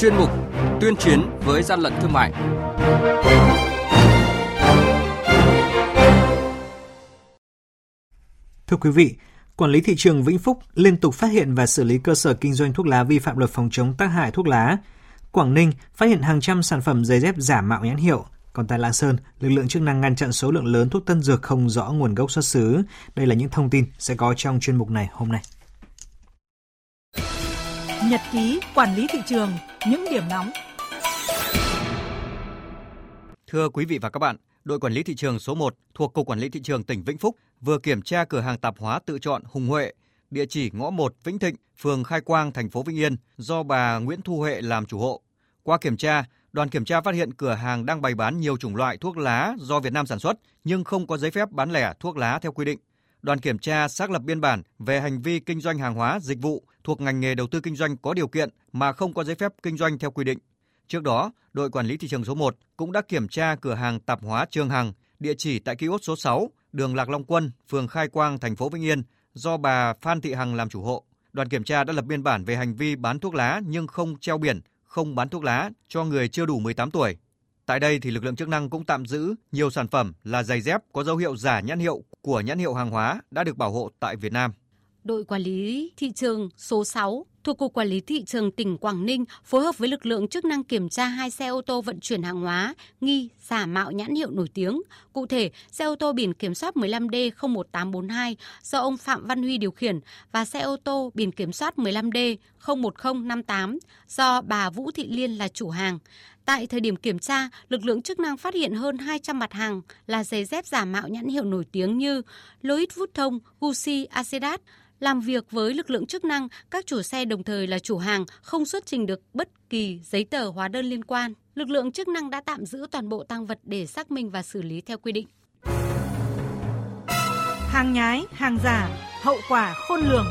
chuyên mục Tuyên chiến với gian lận thương mại. Thưa quý vị, Quản lý thị trường Vĩnh Phúc liên tục phát hiện và xử lý cơ sở kinh doanh thuốc lá vi phạm luật phòng chống tác hại thuốc lá. Quảng Ninh phát hiện hàng trăm sản phẩm giấy dép giả mạo nhãn hiệu. Còn tại Lạng Sơn, lực lượng chức năng ngăn chặn số lượng lớn thuốc tân dược không rõ nguồn gốc xuất xứ. Đây là những thông tin sẽ có trong chuyên mục này hôm nay. Nhật ký quản lý thị trường, những điểm nóng. Thưa quý vị và các bạn, đội quản lý thị trường số 1 thuộc Cục Quản lý Thị trường tỉnh Vĩnh Phúc vừa kiểm tra cửa hàng tạp hóa tự chọn Hùng Huệ, địa chỉ ngõ 1 Vĩnh Thịnh, phường Khai Quang, thành phố Vĩnh Yên, do bà Nguyễn Thu Huệ làm chủ hộ. Qua kiểm tra, đoàn kiểm tra phát hiện cửa hàng đang bày bán nhiều chủng loại thuốc lá do Việt Nam sản xuất nhưng không có giấy phép bán lẻ thuốc lá theo quy định. Đoàn kiểm tra xác lập biên bản về hành vi kinh doanh hàng hóa, dịch vụ thuộc ngành nghề đầu tư kinh doanh có điều kiện mà không có giấy phép kinh doanh theo quy định. Trước đó, đội quản lý thị trường số 1 cũng đã kiểm tra cửa hàng tạp hóa Trường Hằng, địa chỉ tại kiosk số 6, đường Lạc Long Quân, phường Khai Quang, thành phố Vĩnh Yên, do bà Phan Thị Hằng làm chủ hộ. Đoàn kiểm tra đã lập biên bản về hành vi bán thuốc lá nhưng không treo biển, không bán thuốc lá cho người chưa đủ 18 tuổi. Tại đây thì lực lượng chức năng cũng tạm giữ nhiều sản phẩm là giày dép có dấu hiệu giả nhãn hiệu của nhãn hiệu hàng hóa đã được bảo hộ tại Việt Nam. Đội quản lý thị trường số 6 thuộc Cục Quản lý Thị trường tỉnh Quảng Ninh phối hợp với lực lượng chức năng kiểm tra hai xe ô tô vận chuyển hàng hóa nghi giả mạo nhãn hiệu nổi tiếng. Cụ thể, xe ô tô biển kiểm soát 15D01842 do ông Phạm Văn Huy điều khiển và xe ô tô biển kiểm soát 15D01058 do bà Vũ Thị Liên là chủ hàng. Tại thời điểm kiểm tra, lực lượng chức năng phát hiện hơn 200 mặt hàng là giày dép giả mạo nhãn hiệu nổi tiếng như Louis Vuitton, Gucci, Adidas, làm việc với lực lượng chức năng, các chủ xe đồng thời là chủ hàng không xuất trình được bất kỳ giấy tờ hóa đơn liên quan. Lực lượng chức năng đã tạm giữ toàn bộ tăng vật để xác minh và xử lý theo quy định. Hàng nhái, hàng giả, hậu quả khôn lường.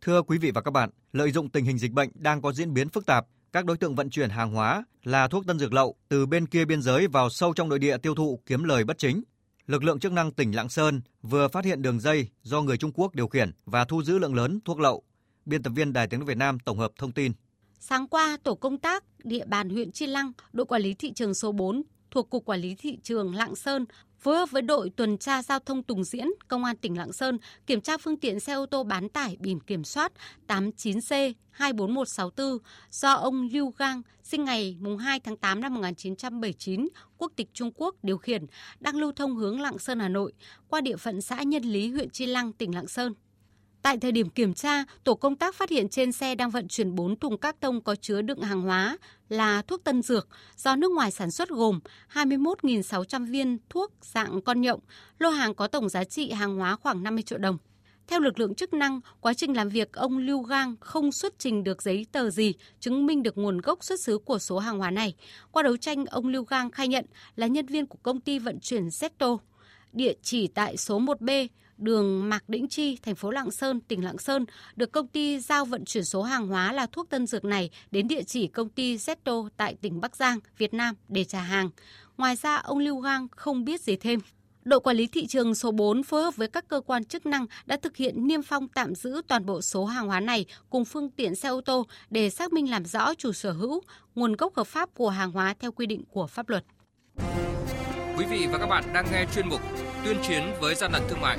Thưa quý vị và các bạn, lợi dụng tình hình dịch bệnh đang có diễn biến phức tạp, các đối tượng vận chuyển hàng hóa là thuốc tân dược lậu từ bên kia biên giới vào sâu trong nội địa tiêu thụ kiếm lời bất chính. Lực lượng chức năng tỉnh Lạng Sơn vừa phát hiện đường dây do người Trung Quốc điều khiển và thu giữ lượng lớn thuốc lậu. Biên tập viên Đài Tiếng nói Việt Nam tổng hợp thông tin. Sáng qua, tổ công tác địa bàn huyện Chi Lăng, đội quản lý thị trường số 4 thuộc Cục Quản lý Thị trường Lạng Sơn phối hợp với đội tuần tra giao thông Tùng Diễn, Công an tỉnh Lạng Sơn kiểm tra phương tiện xe ô tô bán tải biển kiểm soát 89C 24164 do ông Lưu Gang sinh ngày 2 tháng 8 năm 1979, quốc tịch Trung Quốc điều khiển, đang lưu thông hướng Lạng Sơn Hà Nội qua địa phận xã Nhân Lý, huyện Chi Lăng, tỉnh Lạng Sơn. Tại thời điểm kiểm tra, tổ công tác phát hiện trên xe đang vận chuyển 4 thùng các tông có chứa đựng hàng hóa là thuốc tân dược do nước ngoài sản xuất gồm 21.600 viên thuốc dạng con nhộng, lô hàng có tổng giá trị hàng hóa khoảng 50 triệu đồng. Theo lực lượng chức năng, quá trình làm việc ông Lưu Gang không xuất trình được giấy tờ gì chứng minh được nguồn gốc xuất xứ của số hàng hóa này. Qua đấu tranh, ông Lưu Gang khai nhận là nhân viên của công ty vận chuyển Zeto, địa chỉ tại số 1B, đường Mạc Đĩnh Chi, thành phố Lạng Sơn, tỉnh Lạng Sơn, được công ty giao vận chuyển số hàng hóa là thuốc tân dược này đến địa chỉ công ty Zeto tại tỉnh Bắc Giang, Việt Nam để trả hàng. Ngoài ra, ông Lưu Gang không biết gì thêm. Đội quản lý thị trường số 4 phối hợp với các cơ quan chức năng đã thực hiện niêm phong tạm giữ toàn bộ số hàng hóa này cùng phương tiện xe ô tô để xác minh làm rõ chủ sở hữu, nguồn gốc hợp pháp của hàng hóa theo quy định của pháp luật. Quý vị và các bạn đang nghe chuyên mục Tuyên chiến với gian lận thương mại.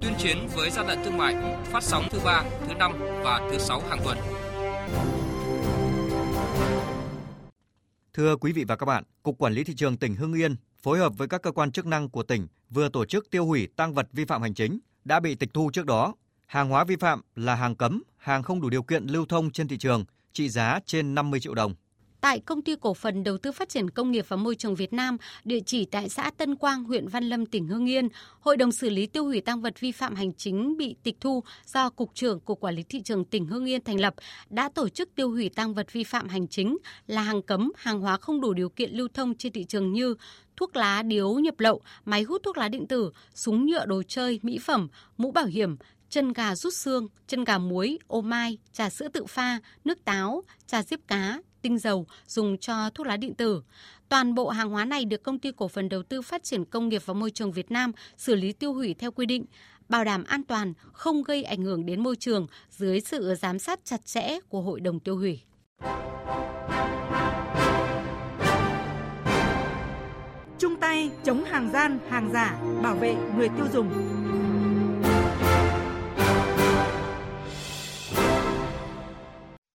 tuyên chiến với gian lận thương mại phát sóng thứ ba, thứ năm và thứ sáu hàng tuần. Thưa quý vị và các bạn, Cục Quản lý Thị trường tỉnh Hưng Yên phối hợp với các cơ quan chức năng của tỉnh vừa tổ chức tiêu hủy tăng vật vi phạm hành chính đã bị tịch thu trước đó. Hàng hóa vi phạm là hàng cấm, hàng không đủ điều kiện lưu thông trên thị trường, trị giá trên 50 triệu đồng tại công ty cổ phần đầu tư phát triển công nghiệp và môi trường Việt Nam, địa chỉ tại xã Tân Quang, huyện Văn Lâm, tỉnh Hưng Yên, Hội đồng xử lý tiêu hủy tăng vật vi phạm hành chính bị tịch thu do Cục trưởng Cục Quản lý thị trường tỉnh Hưng Yên thành lập đã tổ chức tiêu hủy tăng vật vi phạm hành chính là hàng cấm, hàng hóa không đủ điều kiện lưu thông trên thị trường như thuốc lá điếu nhập lậu, máy hút thuốc lá điện tử, súng nhựa đồ chơi, mỹ phẩm, mũ bảo hiểm, chân gà rút xương, chân gà muối, ô mai, trà sữa tự pha, nước táo, trà diếp cá, tinh dầu dùng cho thuốc lá điện tử. Toàn bộ hàng hóa này được công ty cổ phần đầu tư phát triển công nghiệp và môi trường Việt Nam xử lý tiêu hủy theo quy định, bảo đảm an toàn, không gây ảnh hưởng đến môi trường dưới sự giám sát chặt chẽ của Hội đồng tiêu hủy. Chung tay chống hàng gian, hàng giả, bảo vệ người tiêu dùng.